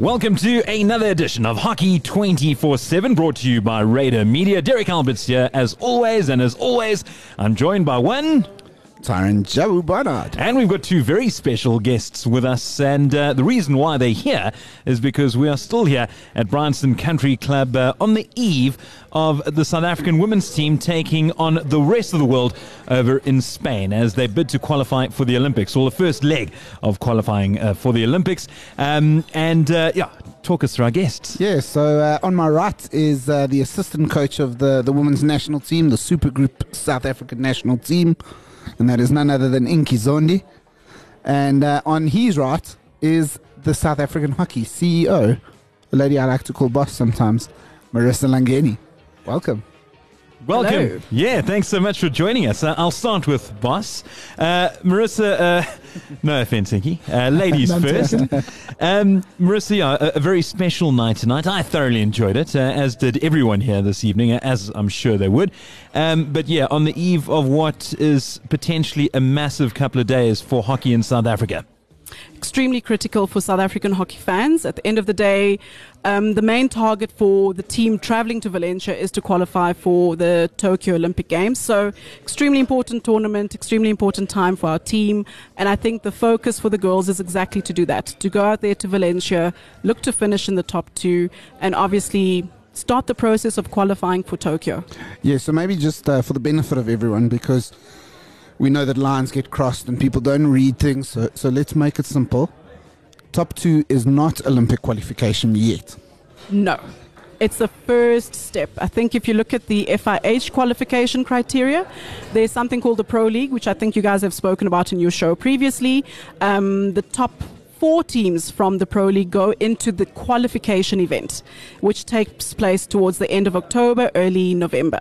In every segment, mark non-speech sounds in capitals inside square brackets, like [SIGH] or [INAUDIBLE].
Welcome to another edition of Hockey 24 7, brought to you by Raider Media. Derek Alberts here, as always, and as always, I'm joined by one. Tyron Joe Barnard. And we've got two very special guests with us. And uh, the reason why they're here is because we are still here at Bryanston Country Club uh, on the eve of the South African women's team taking on the rest of the world over in Spain as they bid to qualify for the Olympics, or the first leg of qualifying uh, for the Olympics. Um, and uh, yeah, talk us through our guests. Yeah, so uh, on my right is uh, the assistant coach of the, the women's national team, the Supergroup South African national team and that is none other than Inky Zondi. And uh, on his right is the South African Hockey CEO, a lady I like to call boss sometimes, Marissa Langeni. Welcome. Welcome. Hello. Yeah, thanks so much for joining us. Uh, I'll start with Boss. Uh, Marissa, uh, [LAUGHS] no offense, Inky. Uh, ladies [LAUGHS] first. [LAUGHS] Um, Marissa, yeah, a, a very special night tonight. I thoroughly enjoyed it, uh, as did everyone here this evening, uh, as I'm sure they would. Um, but yeah, on the eve of what is potentially a massive couple of days for hockey in South Africa. Extremely critical for South African hockey fans. At the end of the day, um, the main target for the team traveling to Valencia is to qualify for the Tokyo Olympic Games. So, extremely important tournament, extremely important time for our team. And I think the focus for the girls is exactly to do that to go out there to Valencia, look to finish in the top two, and obviously start the process of qualifying for Tokyo. Yeah, so maybe just uh, for the benefit of everyone, because we know that lines get crossed and people don't read things, so, so let's make it simple. Top two is not Olympic qualification yet. No. It's the first step. I think if you look at the FIH qualification criteria, there's something called the Pro League, which I think you guys have spoken about in your show previously. Um, the top four teams from the Pro League go into the qualification event, which takes place towards the end of October, early November.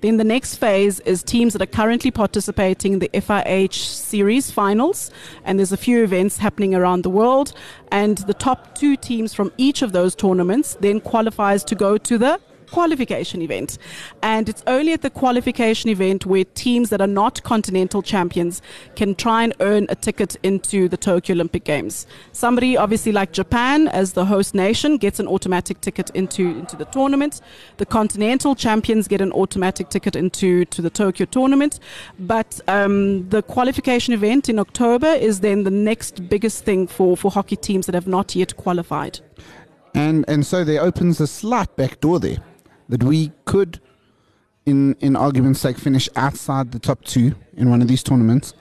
Then the next phase is teams that are currently participating in the FIH series finals, and there's a few events happening around the world. And the top two teams from each of those tournaments then qualifies to go to the qualification event. And it's only at the qualification event where teams that are not continental champions can try and earn a ticket into the Tokyo Olympic Games. Somebody obviously like Japan as the host nation gets an automatic ticket into into the tournament. The continental champions get an automatic ticket into to the Tokyo tournament. But um, the qualification event in October is then the next biggest thing for, for hockey teams that have not yet qualified. And, and so there opens a slight back door there that we could, in, in argument's sake, finish outside the top two in one of these tournaments,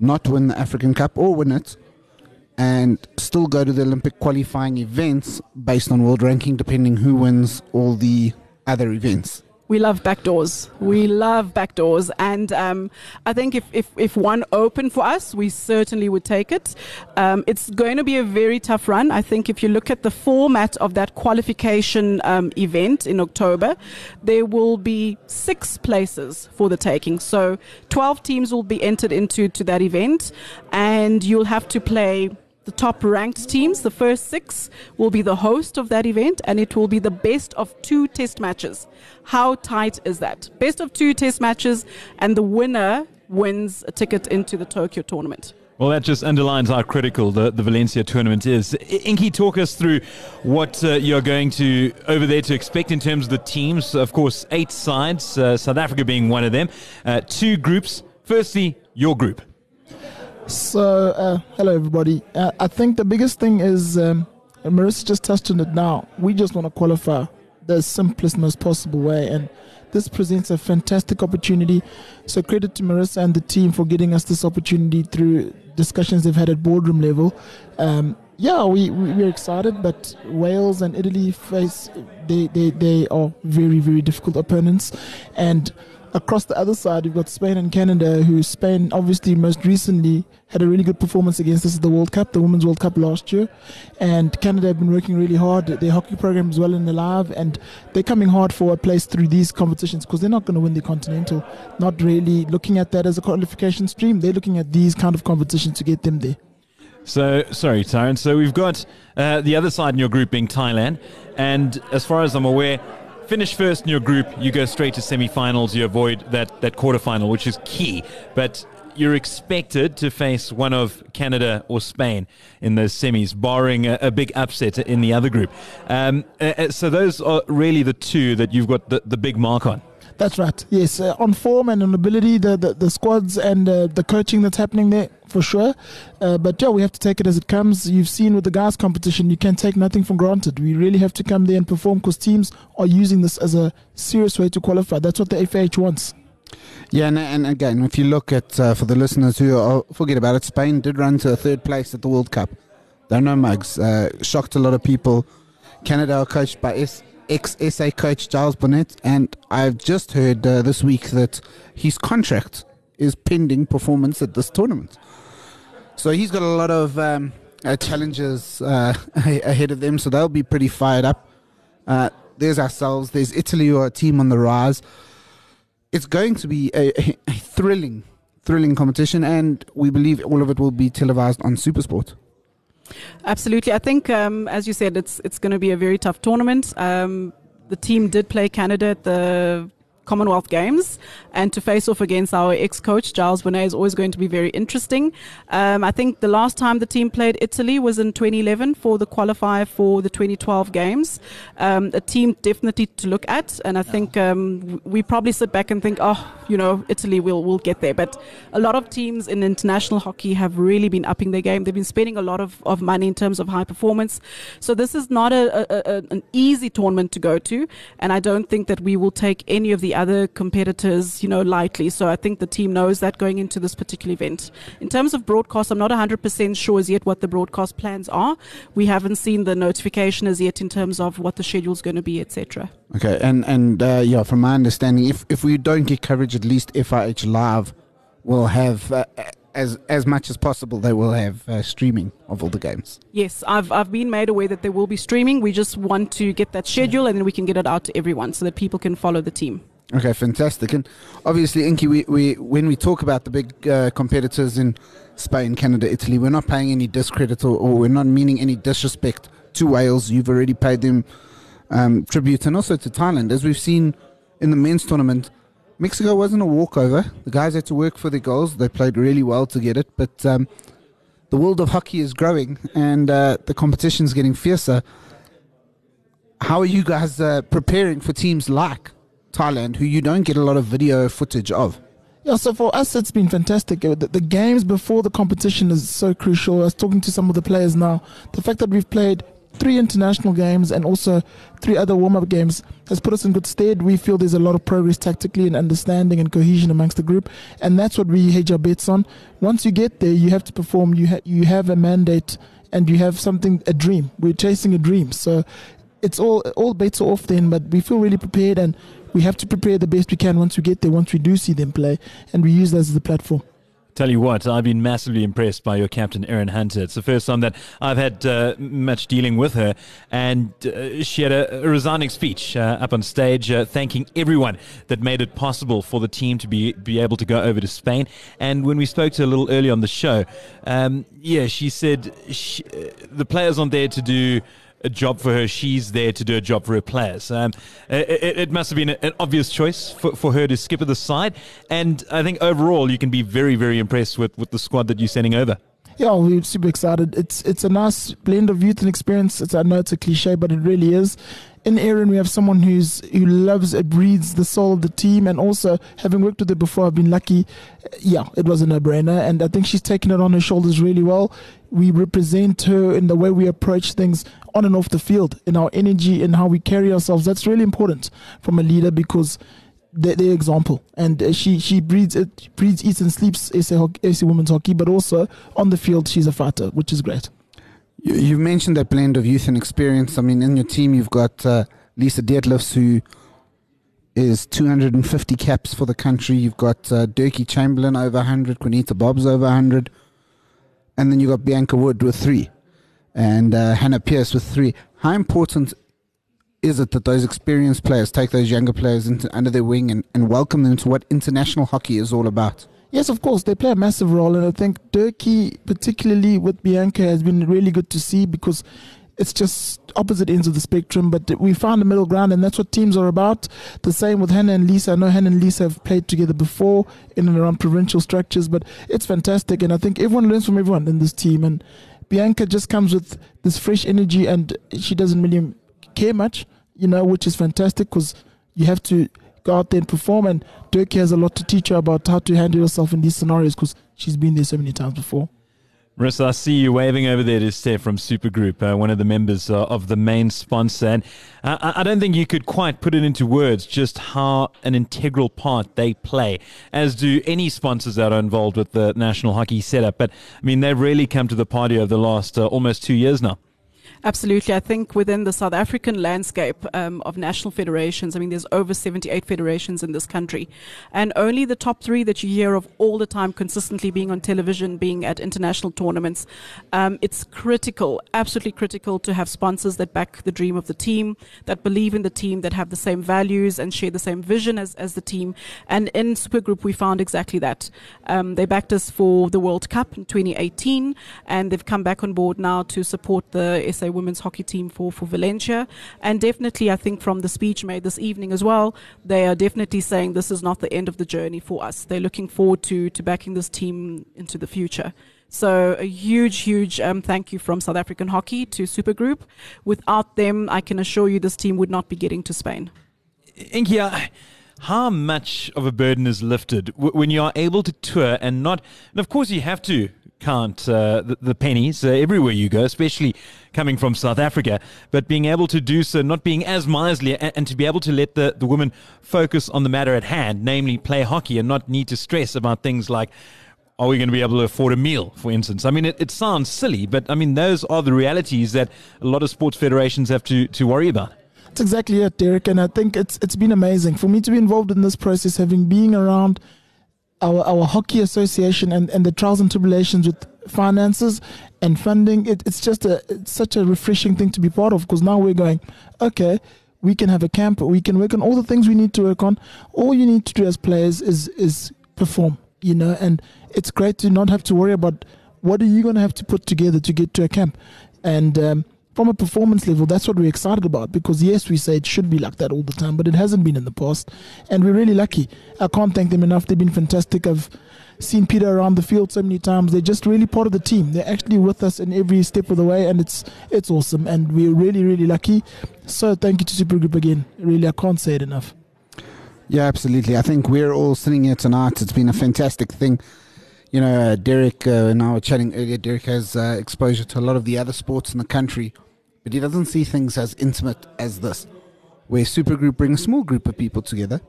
not win the African Cup or win it, and still go to the Olympic qualifying events based on world ranking, depending who wins all the other events. We love backdoors. We love backdoors. And um, I think if, if, if one opened for us, we certainly would take it. Um, it's going to be a very tough run. I think if you look at the format of that qualification um, event in October, there will be six places for the taking. So 12 teams will be entered into to that event, and you'll have to play the top ranked teams, the first six, will be the host of that event, and it will be the best of two test matches. How tight is that? Best of two test matches, and the winner wins a ticket into the Tokyo tournament. Well, that just underlines how critical the, the Valencia tournament is. Inky, talk us through what uh, you're going to over there to expect in terms of the teams. Of course, eight sides, uh, South Africa being one of them. Uh, two groups. Firstly, your group. So, uh, hello everybody. Uh, I think the biggest thing is, um, Marissa just touched on it now. We just want to qualify the simplest, most possible way, and this presents a fantastic opportunity. So, credit to Marissa and the team for getting us this opportunity through discussions they've had at boardroom level. Um, yeah, we, we we're excited, but Wales and Italy face they, they, they are very very difficult opponents, and across the other side, you've got Spain and Canada, who Spain obviously most recently had a really good performance against us at the World Cup, the Women's World Cup last year. And Canada have been working really hard. Their hockey program is well and alive, and they're coming hard for a place through these competitions because they're not going to win the Continental. Not really looking at that as a qualification stream. They're looking at these kind of competitions to get them there. So, sorry, Tyron. So, we've got uh, the other side in your group being Thailand. And as far as I'm aware, finish first in your group, you go straight to semi finals, you avoid that, that quarterfinal, which is key. But you're expected to face one of Canada or Spain in those semis, barring a, a big upset in the other group. Um, uh, uh, so those are really the two that you've got the, the big mark on. That's right. Yes, uh, on form and on ability, the the, the squads and uh, the coaching that's happening there for sure. Uh, but yeah, we have to take it as it comes. You've seen with the guys competition, you can take nothing for granted. We really have to come there and perform because teams are using this as a serious way to qualify. That's what the FIH wants. Yeah, and, and again, if you look at uh, for the listeners who are, forget about it, Spain did run to a third place at the World Cup. They're no mugs. Uh, shocked a lot of people. Canada are coached by S- ex SA coach Giles Bonnet, and I've just heard uh, this week that his contract is pending performance at this tournament. So he's got a lot of um, uh, challenges uh, [LAUGHS] ahead of them, so they'll be pretty fired up. Uh, there's ourselves, there's Italy, who are a team on the rise. It's going to be a, [LAUGHS] a thrilling, thrilling competition, and we believe all of it will be televised on Supersport. Absolutely. I think, um, as you said, it's it's going to be a very tough tournament. Um, the team did play Canada at the Commonwealth Games, and to face off against our ex-coach Giles Bonnet is always going to be very interesting. Um, I think the last time the team played Italy was in 2011 for the qualifier for the 2012 Games. Um, a team definitely to look at, and I think um, we probably sit back and think, oh, you know, Italy will will get there. But a lot of teams in international hockey have really been upping their game. They've been spending a lot of, of money in terms of high performance. So this is not a, a, a an easy tournament to go to, and I don't think that we will take any of the other competitors, you know, lightly. So I think the team knows that going into this particular event. In terms of broadcast, I'm not 100% sure as yet what the broadcast plans are. We haven't seen the notification as yet in terms of what the schedule is going to be, etc. Okay, and and uh, yeah, from my understanding, if if we don't get coverage, at least FIH Live will have. Uh, as as much as possible, they will have uh, streaming of all the games. Yes, I've I've been made aware that there will be streaming. We just want to get that schedule and then we can get it out to everyone so that people can follow the team. Okay, fantastic. And obviously, Inky, we, we when we talk about the big uh, competitors in Spain, Canada, Italy, we're not paying any discredit or, or, we're not meaning any disrespect to Wales. You've already paid them um, tribute, and also to Thailand, as we've seen in the men's tournament. Mexico wasn't a walkover. The guys had to work for their goals. They played really well to get it, but um, the world of hockey is growing and uh, the competition is getting fiercer. How are you guys uh, preparing for teams like Thailand, who you don't get a lot of video footage of? Yeah, so for us, it's been fantastic. The, the, games before the competition is so crucial. I was talking to some of the players now. The fact that we've played three international games and also three other warm up games has put us in good stead. We feel there's a lot of progress tactically and understanding and cohesion amongst the group, and that's what we hedge our bets on. Once you get there, you have to perform. You ha- you have a mandate and you have something a dream. We're chasing a dream, so it's all all bets are off then. But we feel really prepared, and we have to prepare the best we can once we get there. Once we do see them play, and we use that as the platform. Tell you what, I've been massively impressed by your captain, Erin Hunter. It's the first time that I've had uh, much dealing with her, and uh, she had a, a, resigning speech uh, up on stage, uh, thanking everyone that made it possible for the team to be be able to go over to Spain. And when we spoke to her a little earlier on the show, um, yeah, she said she, uh, the players aren't there to do a job for her. She's there to do a job for her players. Um, it, it, must have been an obvious choice for, for her to skip at the side. And I think overall, you can be very, very impressed with, with the squad that you're sending over. Yeah, we're super excited. It's it's a nice blend of youth and experience. It's, I know it's a cliche, but it really is. In Erin, we have someone who's who loves it, breathes the soul of the team, and also having worked with her before, I've been lucky. Yeah, it was a no-brainer, and I think she's taken it on her shoulders really well. We represent her in the way we approach things on and off the field, in our energy, in how we carry ourselves. That's really important from a leader because their example. And uh, she she breeds it, breeds, eats and sleeps SA, SA women's hockey, but also on the field she's a fighter, which is great. You, you mentioned that blend of youth and experience. I mean, in your team you've got uh, Lisa Deetlefs, who is 250 caps for the country. You've got uh, Dirkie Chamberlain over 100, Quanita Bobbs over 100, and then you've got Bianca Wood with three, and uh, Hannah Pierce with three. How important is it that those experienced players take those younger players into, under their wing and, and welcome them to what international hockey is all about? Yes, of course, they play a massive role, and I think Dirkie, particularly with Bianca, has been really good to see because it's just opposite ends of the spectrum, but we found a middle ground, and that's what teams are about. The same with Hannah and Lisa. I know Hannah and Lisa have played together before in and around provincial structures, but it's fantastic, and I think everyone learns from everyone in this team. And Bianca just comes with this fresh energy, and she doesn't really care much, you know, which is fantastic because you have to go out there and perform. And Dirk has a lot to teach her about how to handle yourself in these scenarios because she's been there so many times before. Marissa, I see you waving over there to Steph from Supergroup, uh, one of the members uh, of the main sponsor. And uh, I don't think you could quite put it into words just how an integral part they play, as do any sponsors that are involved with the national hockey setup. But I mean, they've really come to the party over the last uh, almost two years now. Absolutely. I think within the South African landscape um, of national federations, I mean, there's over 78 federations in this country. And only the top three that you hear of all the time consistently being on television, being at international tournaments. Um, it's critical, absolutely critical to have sponsors that back the dream of the team, that believe in the team, that have the same values and share the same vision as, as the team. And in Supergroup, we found exactly that. Um, they backed us for the World Cup in 2018, and they've come back on board now to support the SA women's hockey team for, for Valencia. And definitely, I think from the speech made this evening as well, they are definitely saying this is not the end of the journey for us. They're looking forward to, to backing this team into the future. So a huge, huge um, thank you from South African Hockey to Supergroup. Without them, I can assure you this team would not be getting to Spain. Inkia, how much of a burden is lifted when you are able to tour and not, and of course you have to count uh, the, the, pennies uh, everywhere you go, especially coming from South Africa, but being able to do so, not being as miserly, and, and, to be able to let the, the women focus on the matter at hand, namely play hockey, and not need to stress about things like. Are we going to be able to afford a meal, for instance? I mean, it, it sounds silly, but I mean, those are the realities that a lot of sports federations have to, to worry about. That's exactly it, Derek. And I think it's it's been amazing for me to be involved in this process, having been around our, our hockey association and, and the trials and tribulations with finances and funding. It, it's just a it's such a refreshing thing to be part of because now we're going, okay, we can have a camp, we can work on all the things we need to work on. All you need to do as players is is perform, you know, and it's great to not have to worry about what are you going to have to put together to get to a camp. And um, from a performance level, that's what we're excited about because yes, we say it should be like that all the time, but it hasn't been in the past, and we're really lucky. I can't thank them enough. They've been fantastic. I've seen Peter around the field so many times. They're just really part of the team. They're actually with us in every step of the way, and it's it's awesome. And we're really really lucky. So thank you to Supergroup again. Really, I can't say it enough. Yeah, absolutely. I think we're all sitting here tonight. It's been a fantastic thing you know, uh, Derek uh, and I were chatting earlier. Derek has uh, exposure to a lot of the other sports in the country, but he doesn't see things as intimate as this, where Supergroup brings a small group of people together.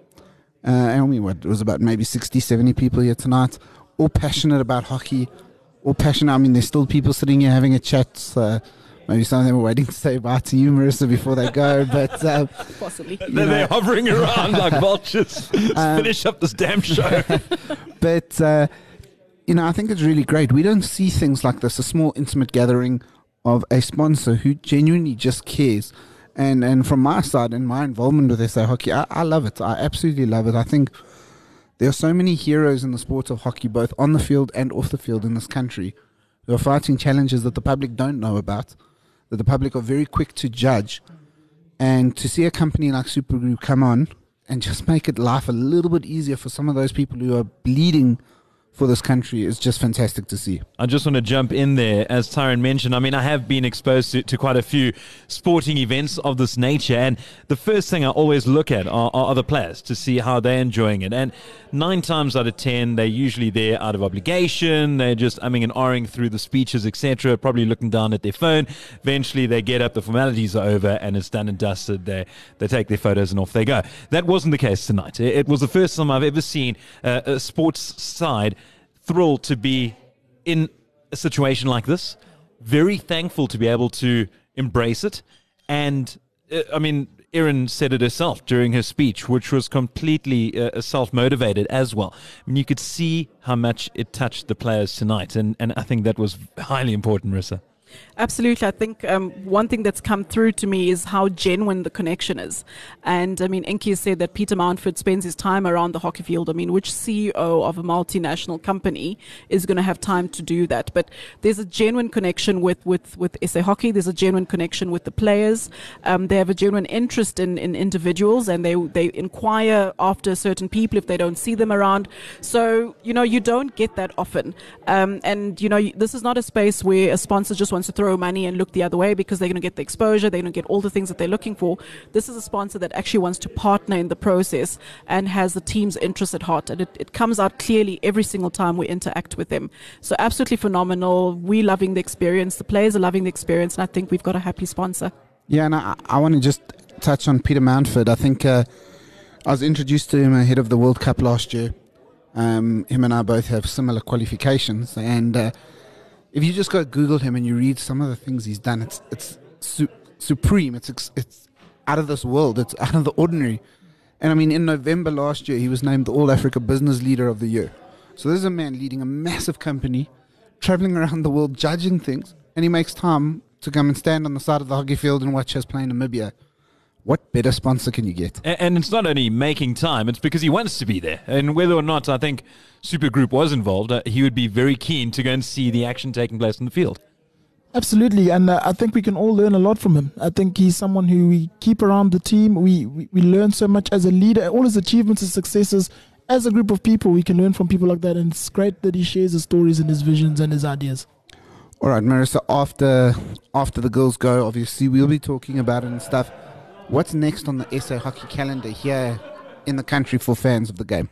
Uh, and I mean, what, it was about maybe 60, 70 people here tonight, all passionate about hockey, all passionate. I mean, there's still people sitting here having a chat. Uh, maybe some of them are waiting to say bye to you, Marissa, before they go. [LAUGHS] But uh, possibly they're, they're, hovering around like [LAUGHS] vultures. Um, finish up this damn show. [LAUGHS] but uh, you know, I think it's really great. We don't see things like this—a small, intimate gathering of a sponsor who genuinely just cares. And and from my side and my involvement with SA Hockey, I, I love it. I absolutely love it. I think there are so many heroes in the sport of hockey, both on the field and off the field in this country, who are fighting challenges that the public don't know about, that the public are very quick to judge. And to see a company like Supergroup come on and just make it life a little bit easier for some of those people who are bleeding for this country is just fantastic to see. I just want to jump in there, as Tyron mentioned. I mean, I have been exposed to, to quite a few sporting events of this nature, and the first thing I always look at are, are other players to see how they're enjoying it. And nine times out of ten, they're usually there out of obligation. They're just umming and ahhing through the speeches, etc., probably looking down at their phone. Eventually, they get up, the formalities are over, and it's done and dusted. They, they take their photos and off they go. That wasn't the case tonight. It, it was the first time I've ever seen uh, a sports side thrilled to be in a situation like this. Very thankful to be able to embrace it. And uh, I mean, Erin said it herself during her speech, which was completely uh, self motivated as well. I mean, you could see how much it touched the players tonight. And, and I think that was highly important, Marissa. Absolutely. I think um, one thing that's come through to me is how genuine the connection is. And I mean, Inky said that Peter Mountford spends his time around the hockey field. I mean, which CEO of a multinational company is going to have time to do that? But there's a genuine connection with, with, with SA Hockey. There's a genuine connection with the players. Um, they have a genuine interest in, in individuals and they, they inquire after certain people if they don't see them around. So, you know, you don't get that often. Um, and, you know, this is not a space where a sponsor just wants to throw money and look the other way because they're going to get the exposure, they're going to get all the things that they're looking for. This is a sponsor that actually wants to partner in the process and has the team's interest at heart. And it, it comes out clearly every single time we interact with them. So, absolutely phenomenal. We're loving the experience, the players are loving the experience, and I think we've got a happy sponsor. Yeah, and I, I want to just touch on Peter Mountford. I think uh, I was introduced to him ahead of the World Cup last year. Um, him and I both have similar qualifications, and uh, if you just go Google him and you read some of the things he's done, it's it's su- supreme. It's it's out of this world. It's out of the ordinary. And I mean, in November last year, he was named the All Africa Business Leader of the Year. So this is a man leading a massive company, traveling around the world, judging things, and he makes time to come and stand on the side of the hockey field and watch us play Namibia. What better sponsor can you get? And it's not only making time, it's because he wants to be there. And whether or not I think Supergroup was involved, uh, he would be very keen to go and see the action taking place in the field. Absolutely, and uh, I think we can all learn a lot from him. I think he's someone who we keep around the team. We, we, we learn so much as a leader, all his achievements and successes. As a group of people, we can learn from people like that, and it's great that he shares his stories and his visions and his ideas. All right, Marissa. After after the girls go, obviously we'll be talking about it and stuff. What's next on the SA hockey calendar here in the country for fans of the game?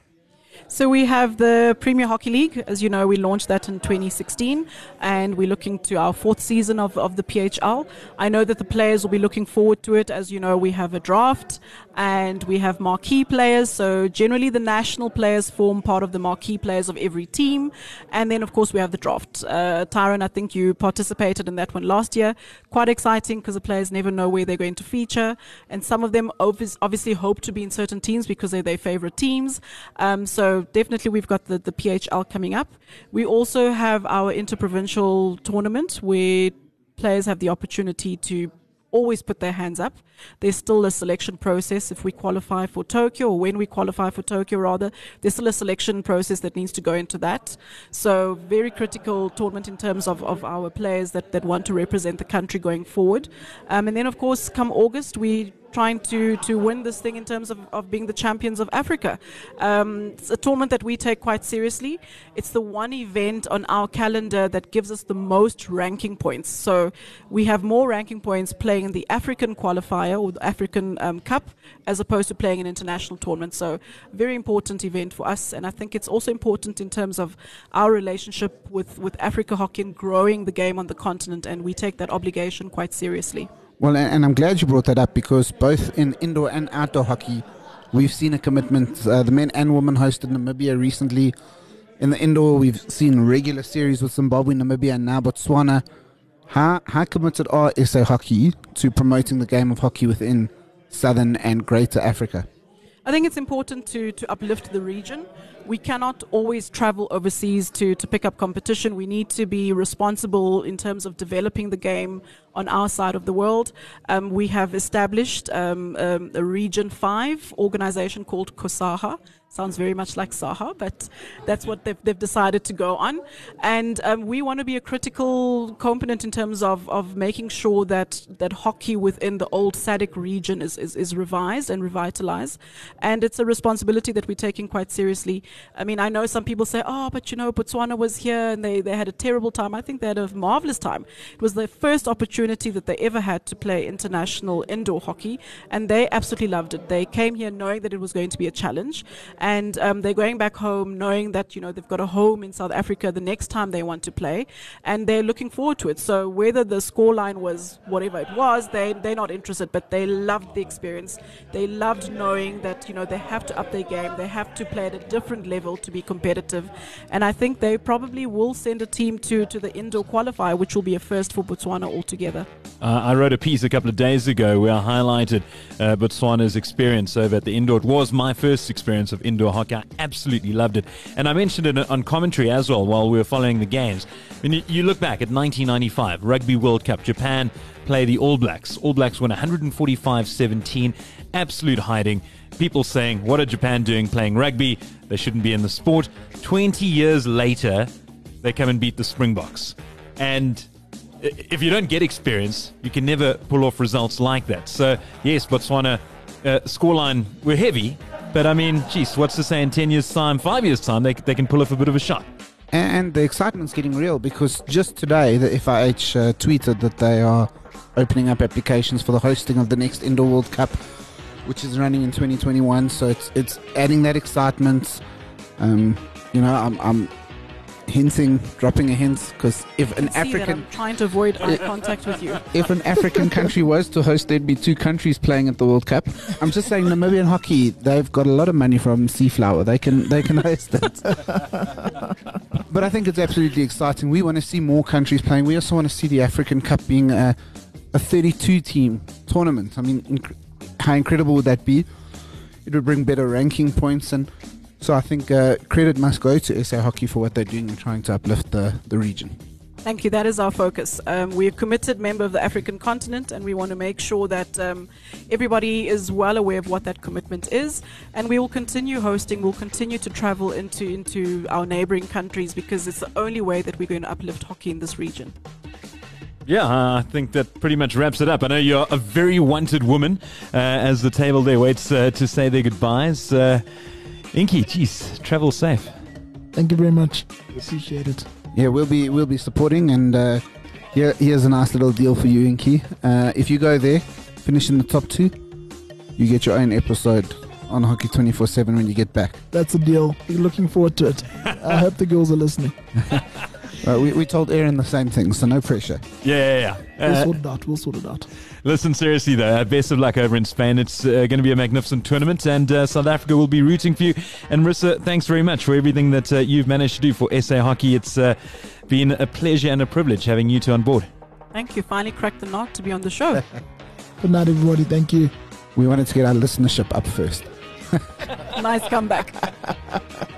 So we have the Premier Hockey League. As you know, we launched that in 2016, and we're looking to our fourth season of, of the PHL. I know that the players will be looking forward to it. As you know, we have a draft and we have marquee players. So generally, the national players form part of the marquee players of every team, and then of course we have the draft. Uh, Tyron, I think you participated in that one last year. Quite exciting because the players never know where they're going to feature, and some of them obviously hope to be in certain teams because they're their favorite teams. Um, so definitely we've got the, the PHL coming up. We also have our interprovincial tournament where players have the opportunity to always put their hands up. There's still a selection process if we qualify for Tokyo or when we qualify for Tokyo rather. There's still a selection process that needs to go into that. So very critical tournament in terms of, of our players that, that want to represent the country going forward. Um, and then of course come August we trying to, to win this thing in terms of, of being the champions of Africa. Um, it's a tournament that we take quite seriously. It's the one event on our calendar that gives us the most ranking points. So we have more ranking points playing in the African qualifier or the African um, Cup as opposed to playing an international tournament. So very important event for us. And I think it's also important in terms of our relationship with, with Africa Hockey and growing the game on the continent. And we take that obligation quite seriously. Well, and I'm glad you brought that up because both in indoor and outdoor hockey, we've seen a commitment. Uh, the men and women hosted Namibia recently. In the indoor, we've seen regular series with Zimbabwe, Namibia, and now Botswana. How, how committed are SA Hockey to promoting the game of hockey within southern and greater Africa? I think it's important to, to uplift the region. We cannot always travel overseas to, to pick up competition. We need to be responsible in terms of developing the game on our side of the world. Um, we have established um, um, a Region 5 organization called COSAHA. Sounds very much like Saha, but that's what they've, they've decided to go on. And um, we want to be a critical component in terms of, of making sure that, that hockey within the old SADC region is, is, is revised and revitalized. And it's a responsibility that we're taking quite seriously. I mean, I know some people say, oh, but you know, Botswana was here and they, they had a terrible time. I think they had a marvelous time. It was the first opportunity that they ever had to play international indoor hockey, and they absolutely loved it. They came here knowing that it was going to be a challenge, and um, they're going back home knowing that you know they've got a home in South Africa the next time they want to play, and they're looking forward to it. So whether the scoreline was whatever it was, they they're not interested, but they loved the experience. They loved knowing that you know they have to up their game, they have to play at a different level to be competitive. And I think they probably will send a team to, to the indoor qualifier, which will be a first for Botswana altogether. Uh, I wrote a piece a couple of days ago where I highlighted uh, Botswana's experience over at the indoor. It was my first experience of indoor hockey. I absolutely loved it. And I mentioned it on commentary as well while we were following the games. I mean, you look back at 1995, Rugby World Cup, Japan play the All Blacks. All Blacks win 145 17, absolute hiding. People saying, What are Japan doing playing rugby? They shouldn't be in the sport. 20 years later, they come and beat the Springboks. And if you don't get experience, you can never pull off results like that. So, yes, Botswana uh, scoreline, we're heavy, but I mean, geez, what's to say in 10 years' time, five years' time, they, they can pull off a bit of a shot? And the excitement's getting real because just today the FIH uh, tweeted that they are opening up applications for the hosting of the next Indoor World Cup, which is running in 2021. So it's it's adding that excitement. Um, you know, I'm, I'm hinting, dropping a hint, because if an African trying to avoid eye contact with you, [LAUGHS] if an African country was to host, there'd be two countries playing at the World Cup. I'm just saying, Namibian hockey, they've got a lot of money from Seaflower. They can they can host it. [LAUGHS] but I think it's absolutely exciting. We want to see more countries playing. We also want to see the African Cup being a, a 32 team tournament. I mean, inc- how incredible would that be? It would bring better ranking points and so I think uh, credit must go to SA Hockey for what they're doing and trying to uplift the, the region. Thank you. That is our focus. Um, we're a committed member of the African continent, and we want to make sure that um, everybody is well aware of what that commitment is. And we will continue hosting. We'll continue to travel into into our neighboring countries because it's the only way that we're going to uplift hockey in this region. Yeah, uh, I think that pretty much wraps it up. I know you're a very wanted woman uh, as the table there waits uh, to say their goodbyes. Inky, geez, travel safe. Thank you very much. Appreciate it. Yeah, we'll be we'll be supporting, and uh, here, here's a nice little deal for you, Inky. Uh, if you go there, finish in the top two, you get your own episode on Hockey 24 7 when you get back. That's a deal. Looking forward to it. [LAUGHS] I hope the girls are listening. [LAUGHS] Uh, we, we told Erin the same thing, so no pressure. Yeah, yeah, yeah. We'll sort it out. We'll sort it out. Listen, seriously though, uh, best of luck over in Spain. It's uh, going to be a magnificent tournament, and uh, South Africa will be rooting for you. And Marissa, thanks very much for everything that uh, you've managed to do for SA Hockey. It's uh, been a pleasure and a privilege having you two on board. Thank you. Finally cracked the knot to be on the show. [LAUGHS] Good night, everybody. Thank you. We wanted to get our listenership up first. nice comeback. [LAUGHS]